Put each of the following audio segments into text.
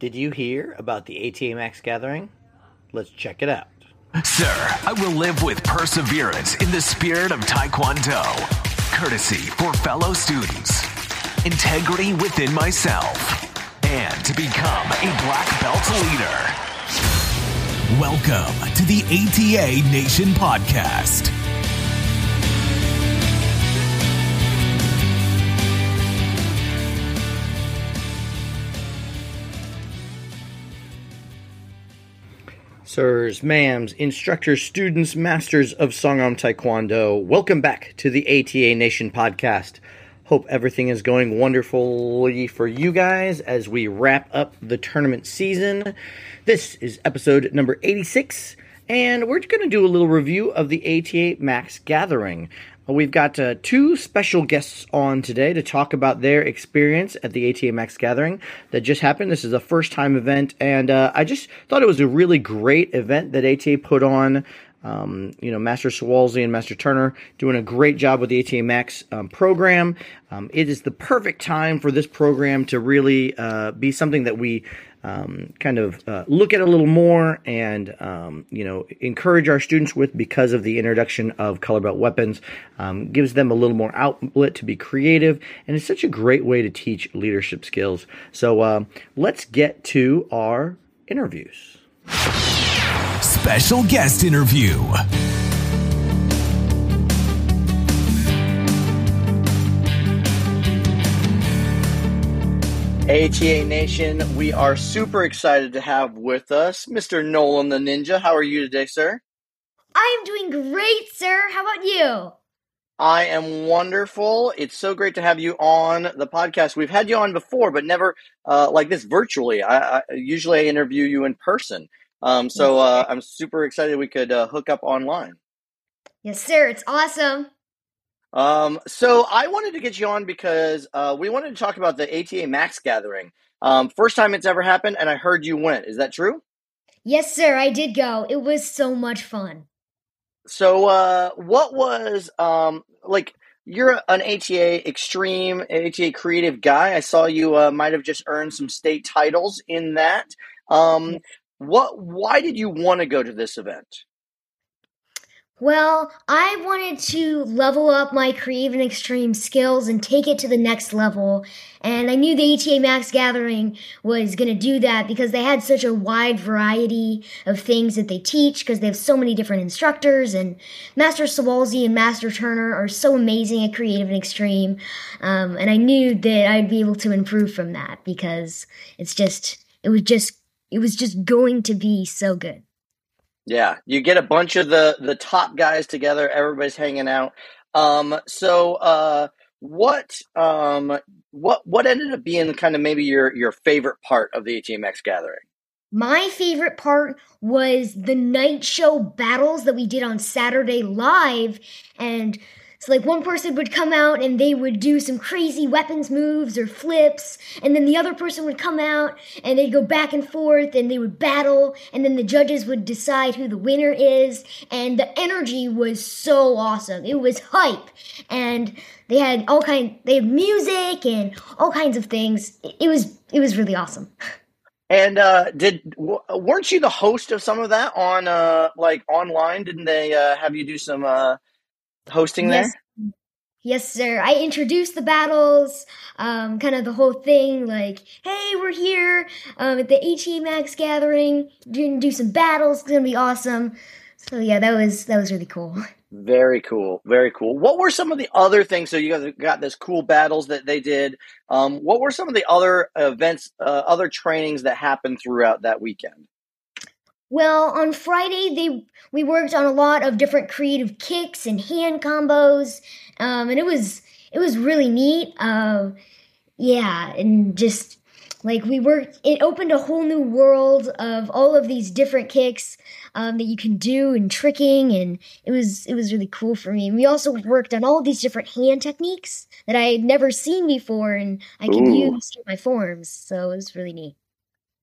Did you hear about the ATA Max gathering? Let's check it out. Sir, I will live with perseverance in the spirit of Taekwondo, courtesy for fellow students, integrity within myself, and to become a black belt leader. Welcome to the ATA Nation Podcast. Sirs, ma'ams, instructors, students, masters of Songahm Taekwondo, welcome back to the ATA Nation podcast. Hope everything is going wonderfully for you guys as we wrap up the tournament season. This is episode number 86, and we're going to do a little review of the ATA Max Gathering. We've got uh, two special guests on today to talk about their experience at the ATA Max Gathering that just happened. This is a first time event, and uh, I just thought it was a really great event that ATA put on. Um, you know, Master Sawalzi and Master Turner doing a great job with the ATA Max um, program. Um, it is the perfect time for this program to really uh, be something that we um, kind of uh, look at a little more and um, you know encourage our students with because of the introduction of color belt weapons um, gives them a little more outlet to be creative and it's such a great way to teach leadership skills. So uh, let's get to our interviews. Special guest interview ATA Nation, we are super excited to have with us Mr. Nolan the Ninja. How are you today, sir? I am doing great, sir. How about you? I am wonderful. It's so great to have you on the podcast. We've had you on before, but never uh, like this virtually. I, I, usually I interview you in person. Um, so uh, I'm super excited we could uh, hook up online. Yes, sir. It's awesome. Um, so I wanted to get you on because uh, we wanted to talk about the ATA Max gathering. Um, first time it's ever happened, and I heard you went. Is that true? Yes, sir. I did go. It was so much fun. So, uh, what was um, like? You're an ATA extreme, ATA creative guy. I saw you uh, might have just earned some state titles in that. Um, what? Why did you want to go to this event? Well, I wanted to level up my creative and extreme skills and take it to the next level. And I knew the ATA Max Gathering was going to do that because they had such a wide variety of things that they teach because they have so many different instructors. And Master Sawalzi and Master Turner are so amazing at creative and extreme. Um, and I knew that I'd be able to improve from that because it's just, it was just, it was just going to be so good. Yeah, you get a bunch of the the top guys together. Everybody's hanging out. Um, so, uh, what um, what what ended up being kind of maybe your your favorite part of the ATA Max gathering? My favorite part was the night show battles that we did on Saturday live, and so like one person would come out and they would do some crazy weapons moves or flips, and then the other person would come out and they'd go back and forth and they would battle, and then the judges would decide who the winner is, and the energy was so awesome. It was hype, and they had all kind they had music and all kinds of things. It was it was really awesome. And uh, did weren't you the host of some of that on uh, like online? Didn't they uh, have you do some uh, hosting yes. there? Yes, sir. I introduced the battles, um, kind of the whole thing, like, hey, we're here um, at the ATA Max gathering, gonna do some battles, it's gonna be awesome. So yeah, that was that was really cool. Very cool, very cool. What were some of the other things? So you guys got this cool battles that they did. Um, what were some of the other events, uh, other trainings that happened throughout that weekend? Well, on Friday they we worked on a lot of different creative kicks and hand combos, um, and it was it was really neat. Uh, yeah, and just like we worked, it opened a whole new world of all of these different kicks um, that you can do and tricking, and it was it was really cool for me. And we also worked on all these different hand techniques that I had never seen before, and I could Ooh. use in my forms. So it was really neat.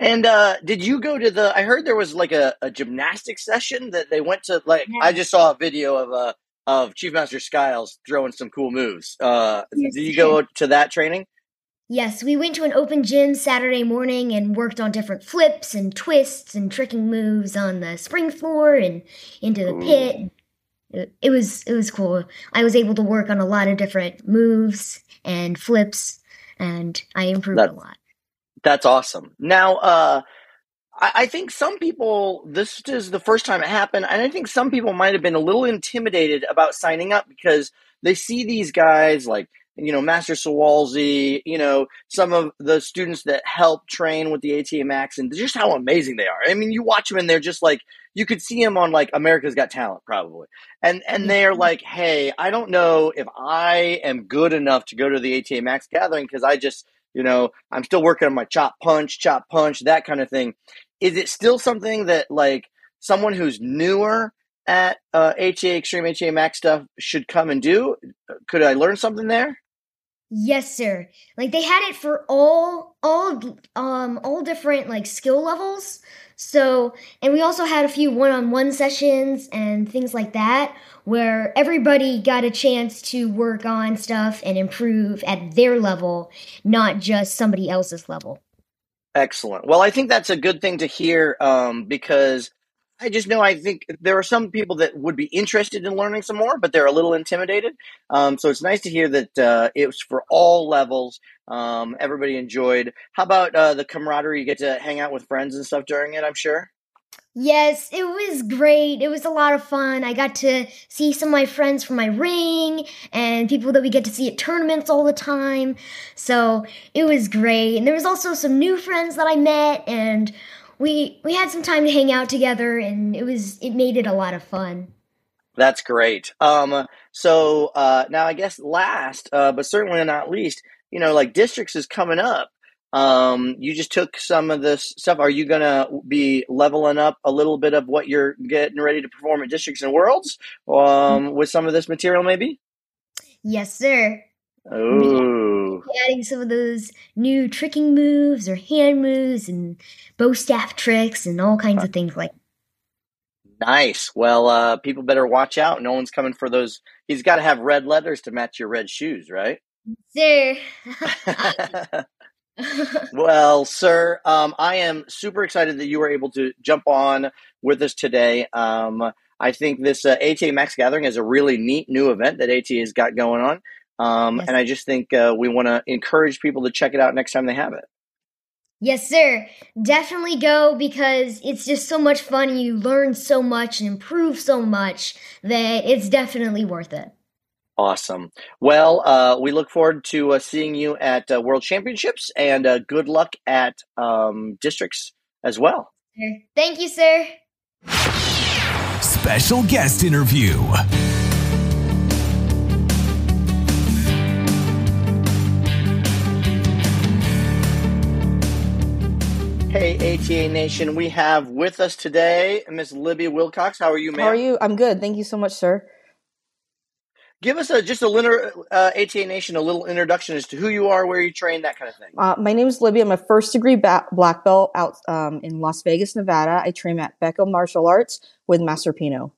And uh, did you go to the? I heard there was like a, a gymnastic session that they went to. Like I just saw a video of uh, of Chief Master Skiles throwing some cool moves. Uh, yes. Did you go to that training? Yes, we went to an open gym Saturday morning and worked on different flips and twists and tricking moves on the spring floor and into the pit. It, it was it was cool. I was able to work on a lot of different moves and flips, and I improved That- a lot. That's awesome. Now, uh, I, I think some people, this is the first time it happened, and I think some people might have been a little intimidated about signing up because they see these guys like, you know, Master Sawalzi, you know, some of the students that help train with the ATA Max and just how amazing they are. I mean, you watch them and they're just like, you could see them on like America's Got Talent probably. And, and they're like, hey, I don't know if I am good enough to go to the ATA Max gathering because I just, you know, I'm still working on my chop punch, chop punch, that kind of thing. Is it still something that like someone who's newer at uh, ATA Extreme ATA Max stuff should come and do? Could I learn something there? Yes, sir. Like they had it for all all um all different like skill levels. So, and we also had a few one-on-one sessions and things like that where everybody got a chance to work on stuff and improve at their level, not just somebody else's level. Excellent. Well, I think that's a good thing to hear um, because I just know I think there are some people that would be interested in learning some more, but they're a little intimidated. Um, so it's nice to hear that uh, it was for all levels. Um, everybody enjoyed. How about uh, the camaraderie? You get to hang out with friends and stuff during it, I'm sure. Yes, it was great. It was a lot of fun. I got to see some of my friends from my ring and people that we get to see at tournaments all the time. So it was great. And there was also some new friends that I met and we we had some time to hang out together and it was it made it a lot of fun. That's great. Um, so uh, now I guess last, uh, but certainly not least, you know, like districts is coming up. Um, you just took some of this stuff. Are you gonna be leveling up a little bit of what you're getting ready to perform at districts and worlds um, with some of this material, maybe? Yes, sir. Ooh, Adding some of those new tricking moves or hand moves and bow staff tricks and all kinds of things like nice. Well, uh, people better watch out. No one's coming for those. He's got to have red leathers to match your red shoes, right? Sir. well, sir, um, I am super excited that you were able to jump on with us today. Um, I think this uh, ATA Max Gathering is a really neat new event that ATA has got going on. Um, Yes. And I just think uh, we want to encourage people to check it out next time they have it. Yes, sir. Definitely go because it's just so much fun. and You learn so much and improve so much that it's definitely worth it. Awesome. Well, uh, we look forward to uh, seeing you at uh, World Championships and uh, good luck at um, districts as well. Thank you, sir. Special guest interview. Hey, ATA Nation, we have with us today Miss Libby Wilcox. How are you, ma'am? How are you? I'm good. Thank you so much, sir. Give us a just a little uh, ATA Nation a little introduction as to who you are, where you train, that kind of thing. Uh, my name is Libby. I'm a first degree ba- black belt out um, in Las Vegas, Nevada. I train at Becco Martial Arts with Master Pino.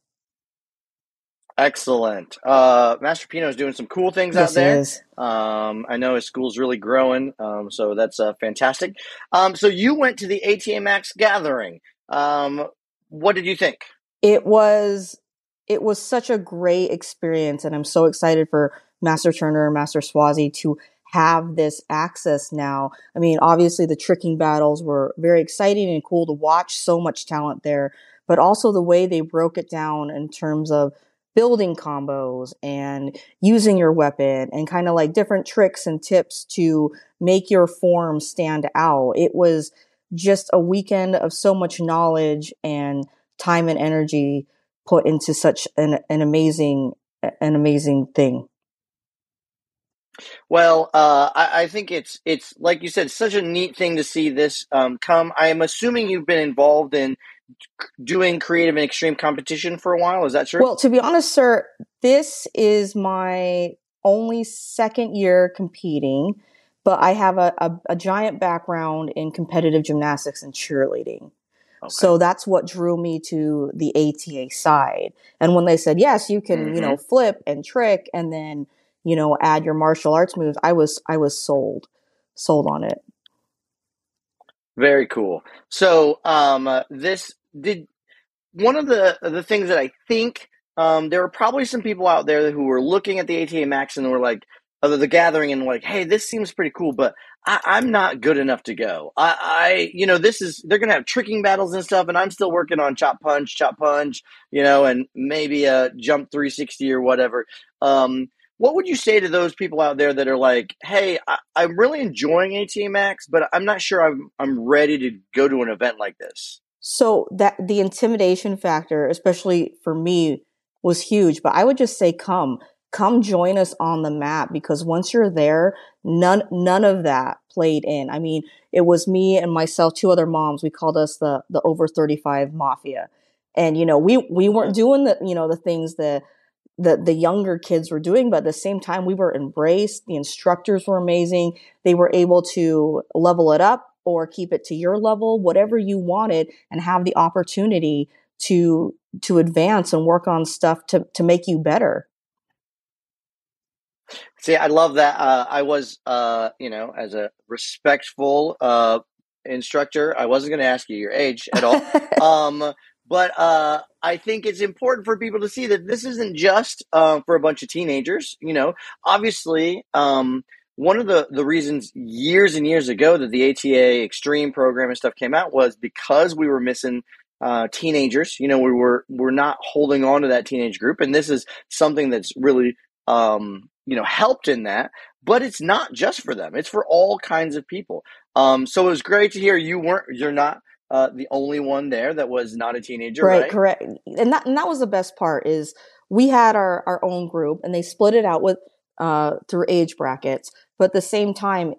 Excellent. Uh, Master Pino is doing some cool things Yes, out there. Um, I know his school's really growing, um, so that's uh, fantastic. Um, so you went to the ATA Max gathering. Um, what did you think? It was it was such a great experience, and I'm so excited for Master Turner and Master Swazi to have this access now. I mean, obviously the tricking battles were very exciting and cool to watch. So much talent there, but also the way they broke it down in terms of building combos and using your weapon and kind of like different tricks and tips to make your form stand out. It was just a weekend of so much knowledge and time and energy put into such an, an amazing an amazing thing. Well, uh, I, I think it's it's like you said, such a neat thing to see this um, come. I am assuming you've been involved in doing creative and extreme competition for a while. Is that true? Well, to be honest, sir, this is my only second year competing, but I have a, a, a giant background in competitive gymnastics and cheerleading. Okay. So that's what drew me to the ATA side. And when they said, yes, you can, you know, Mm-hmm. flip and trick and then, you know, add your martial arts moves, I was, I was sold. sold on it. Very cool. So, um, uh, this did one of the the things that I think um, there are probably some people out there who were looking at the ATA Max and were like, uh, the gathering and like, hey, this seems pretty cool, but I, am not good enough to go. I, I, you know, this is they're gonna have tricking battles and stuff, and I'm still working on chop punch, chop punch, you know, and maybe a jump 360 or whatever. Um, what would you say to those people out there that are like, hey, I, am really enjoying ATA Max, but I'm not sure I'm I'm ready to go to an event like this. So that the intimidation factor, especially for me, was huge. But I would just say, come come join us on the map because once you're there, none none of that played in. I mean, it was me and myself, two other moms. We called us the the over 35 mafia. And you know, we we weren't doing the, you know, the things that the the younger kids were doing, but at the same time we were embraced. The instructors were amazing. They were able to level it up or keep it to your level, whatever you wanted and have the opportunity to to advance and work on stuff to to make you better. See, I love that. Uh, I was, uh, you know, as a respectful uh, instructor, I wasn't going to ask you your age at all. um, but uh, I think it's important for people to see that this isn't just uh, for a bunch of teenagers. You know, obviously, um, one of the, the reasons years and years ago that the ATA Extreme program and stuff came out was because we were missing uh, teenagers. You know, we were we're not holding on to that teenage group, and this is something that's really um, you know helped in that. But it's not just for them. It's for all kinds of people. Um, so it was great to hear you weren't you're not uh, the only one there that was not a teenager right, right, correct. And that, and that was the best part is we had our, our own group and they split it out with uh, through age brackets but at the same time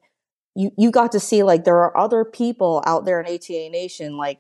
you you got to see like there are other people out there in ata nation like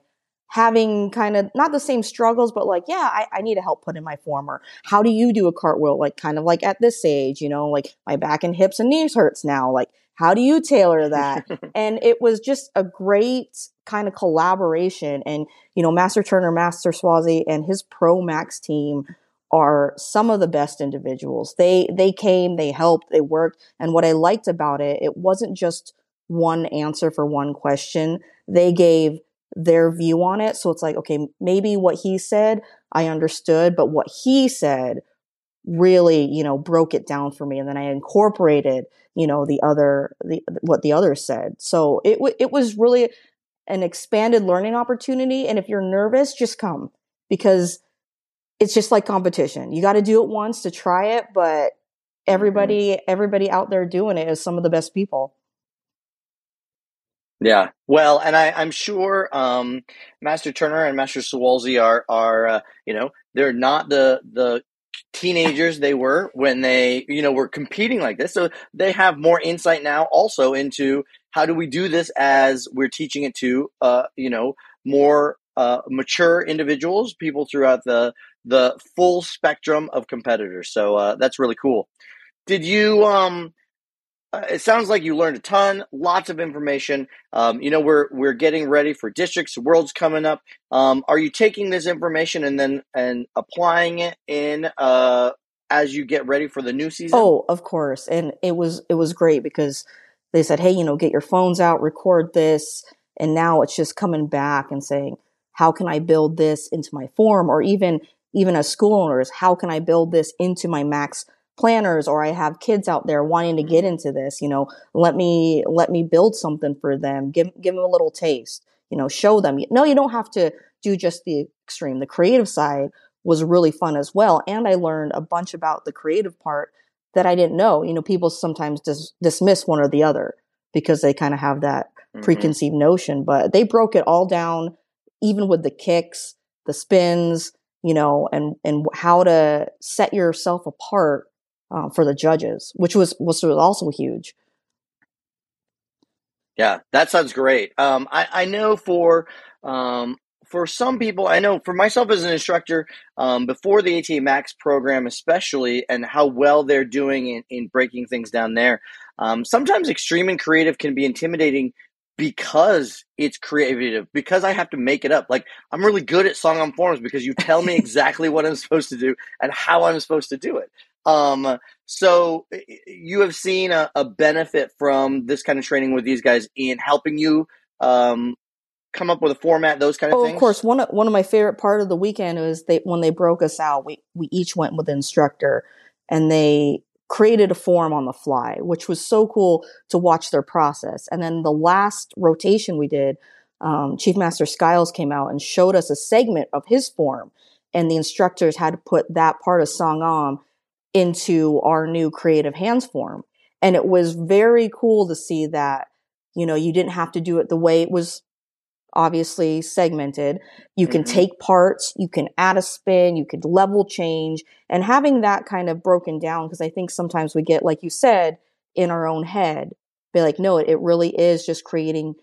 having kind of not the same struggles, but like, yeah, I, I need to help put in my form. Or how do you do a cartwheel? Like, kind of like at this age, you know, like my back and hips and knees hurts now. Like, how do you tailor that? and it was just a great kind of collaboration. And, you know, Master Turner, Master Swazi, and his Pro Max team are some of the best individuals. They they came, they helped, they worked, and what I liked about it, it wasn't just one answer for one question. They gave their view on it. So it's like, okay, maybe what he said, I understood, but what he said really, you know, broke it down for me. And then I incorporated, you know, the other, the, what the others said. So it, w- it was really an expanded learning opportunity. And if you're nervous, just come because it's just like competition. You got to do it once to try it, but mm-hmm. everybody, everybody out there doing it is some of the best people. Yeah, well, and I, I'm sure um, Master Turner and Master Sawalzi are are uh, you know they're not the the teenagers they were when they you know were competing like this, so they have more insight now also into how do we do this as we're teaching it to uh, you know more uh, mature individuals, people throughout the the full spectrum of competitors. So uh, that's really cool. Did you um uh, it sounds like you learned a ton, lots of information. Um, you know, we're we're getting ready for districts, worlds coming up. Um, are you taking this information and then and applying it in uh, as you get ready for the new season? Oh, of course. And it was it was great because they said, "Hey, you know, get your phones out, record this." And now it's just coming back and saying, "How can I build this into my form?" Or even even as school owners, how can I build this into my Max planners or I have kids out there wanting to get into this, you know, let me let me build something for them. Give give them a little taste. You know, show them. No, you don't have to do just the extreme. The creative side was really fun as well, and I learned a bunch about the creative part that I didn't know. You know, people sometimes dis- dismiss one or the other because they kind of have that mm-hmm. preconceived notion, but they broke it all down even with the kicks, the spins, you know, and and how to set yourself apart uh, for the judges, which was was also huge. Yeah, that sounds great. Um, I, I know for um, for some people, I know for myself as an instructor, um, before the ATA Max program, especially, and how well they're doing in, in breaking things down there, um, sometimes extreme and creative can be intimidating because it's creative, because I have to make it up. Like I'm really good at Songahm forms because you tell me exactly what I'm supposed to do and how I'm supposed to do it. Um, so you have seen a, a, benefit from this kind of training with these guys in helping you um, come up with a format, those kind of oh, things. Of course, one of, one of my favorite part of the weekend was they when they broke us out. We we each went with an instructor, and they created a form on the fly, which was so cool to watch their process. And then the last rotation we did, um, Chief Master Skiles came out and showed us a segment of his form, and the instructors had to put that part of Songahm into our new creative hands form. And it was very cool to see that, you know, you didn't have to do it the way it was obviously segmented. You can mm-hmm. take parts, you can add a spin, you could level change, and having that kind of broken down, because I think sometimes we get, like you said, in our own head, be like, no, it really is just creating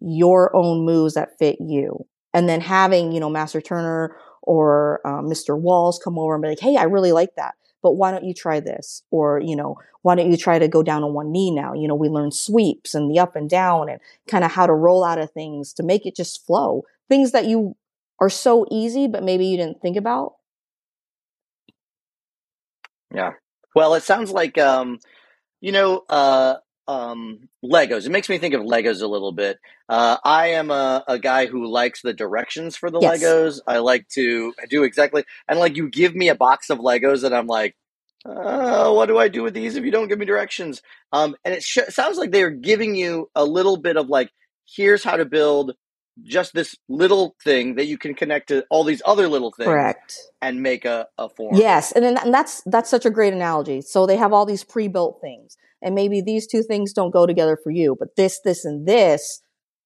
your own moves that fit you. And then having, you know, Master Turner or uh, Mr. Walls come over and be like, hey, I really like that but why don't you try this? Or, you know, why don't you try to go down on one knee now? You know, we learn sweeps and the up and down and kind of how to roll out of things to make it just flow. Things that you are so easy, but maybe you didn't think about. Yeah. Well, it sounds like, um, you know, uh, um, Legos. It makes me think of Legos a little bit. Uh, I am a, a guy who likes the directions for the yes. Legos. I like to do exactly, and like you give me a box of Legos, and I'm like, uh, what do I do with these if you don't give me directions? Um, and it sh- sounds like they're giving you a little bit of like, here's how to build just this little thing that you can connect to all these other little things correct and make a, a form yes and, then, and that's that's such a great analogy so they have all these pre-built things and maybe these two things don't go together for you, but this, this, and this,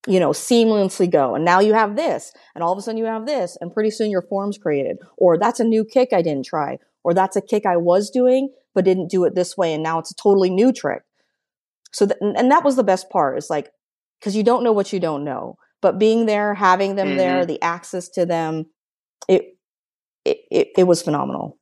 you know, seamlessly go. And now you have this, and all of a sudden you have this, and pretty soon your form's created. Or that's a new kick I didn't try. Or that's a kick I was doing, but didn't do it this way, and now it's a totally new trick. So, th- and that was the best part. Is like, because you don't know what you don't know, but being there, having them mm-hmm. there, the access to them, it, it, it, it was phenomenal.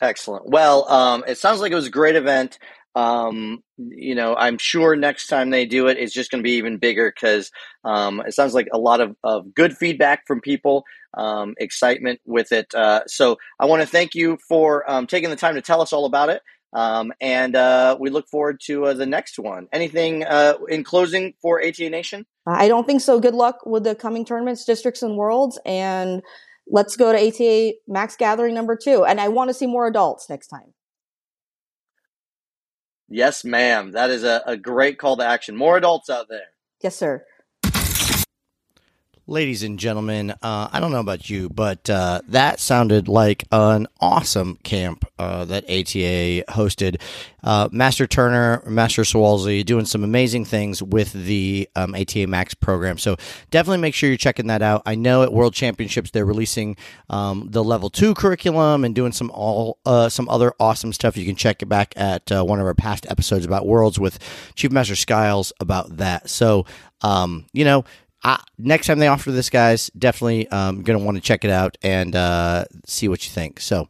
Excellent. Well, um, it sounds like it was a great event. Um, you know, I'm sure next time they do it, it's just going to be even bigger because um, it sounds like a lot of, of good feedback from people, um, excitement with it. Uh, so I want to thank you for um, taking the time to tell us all about it. Um, and uh, we look forward to uh, the next one. Anything uh, in closing for ATA Nation? I don't think so. Good luck with the coming tournaments, districts, and worlds. And let's go to ATA Max Gathering number two. And I want to see more adults next time. Yes, ma'am. That is a, a great call to action. More adults out there. Yes, sir ladies and gentlemen, uh, I don't know about you, but uh, that sounded like an awesome camp uh, that ATA hosted. Uh, Master Turner, Master Swalsey doing some amazing things with the um, ATA Max program. So definitely make sure you're checking that out. I know at World Championships they're releasing um, the level two curriculum and doing some all uh, some other awesome stuff. You can check it back at uh, one of our past episodes about Worlds with Chief Master Skiles about that. So um, you know I, next time they offer this, guys, definitely um, going to want to check it out and uh, see what you think. So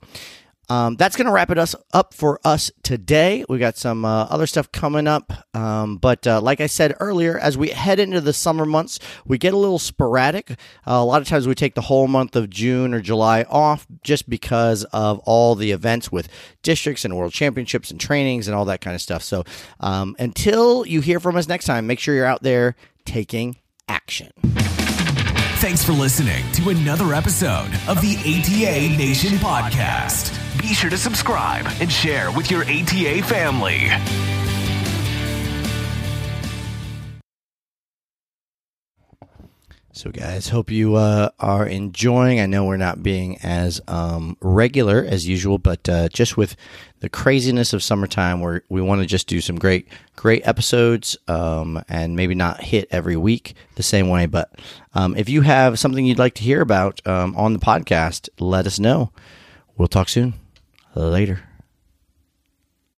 um, that's going to wrap it us up for us today. We got some uh, other stuff coming up, um, but uh, like I said earlier, as we head into the summer months, we get a little sporadic. Uh, a lot of times we take the whole month of June or July off just because of all the events with districts and world championships and trainings and all that kind of stuff. So um, until you hear from us next time, make sure you're out there taking action. Thanks for listening to another episode of the ATA Nation podcast. Be sure to subscribe and share with your ATA family. So, guys, hope you uh, are enjoying. I know we're not being as um, regular as usual, but uh, just with the craziness of summertime, we we want to just do some great, great episodes, um, and maybe not hit every week the same way. But um, if you have something you'd like to hear about um, on the podcast, let us know. We'll talk soon. Later.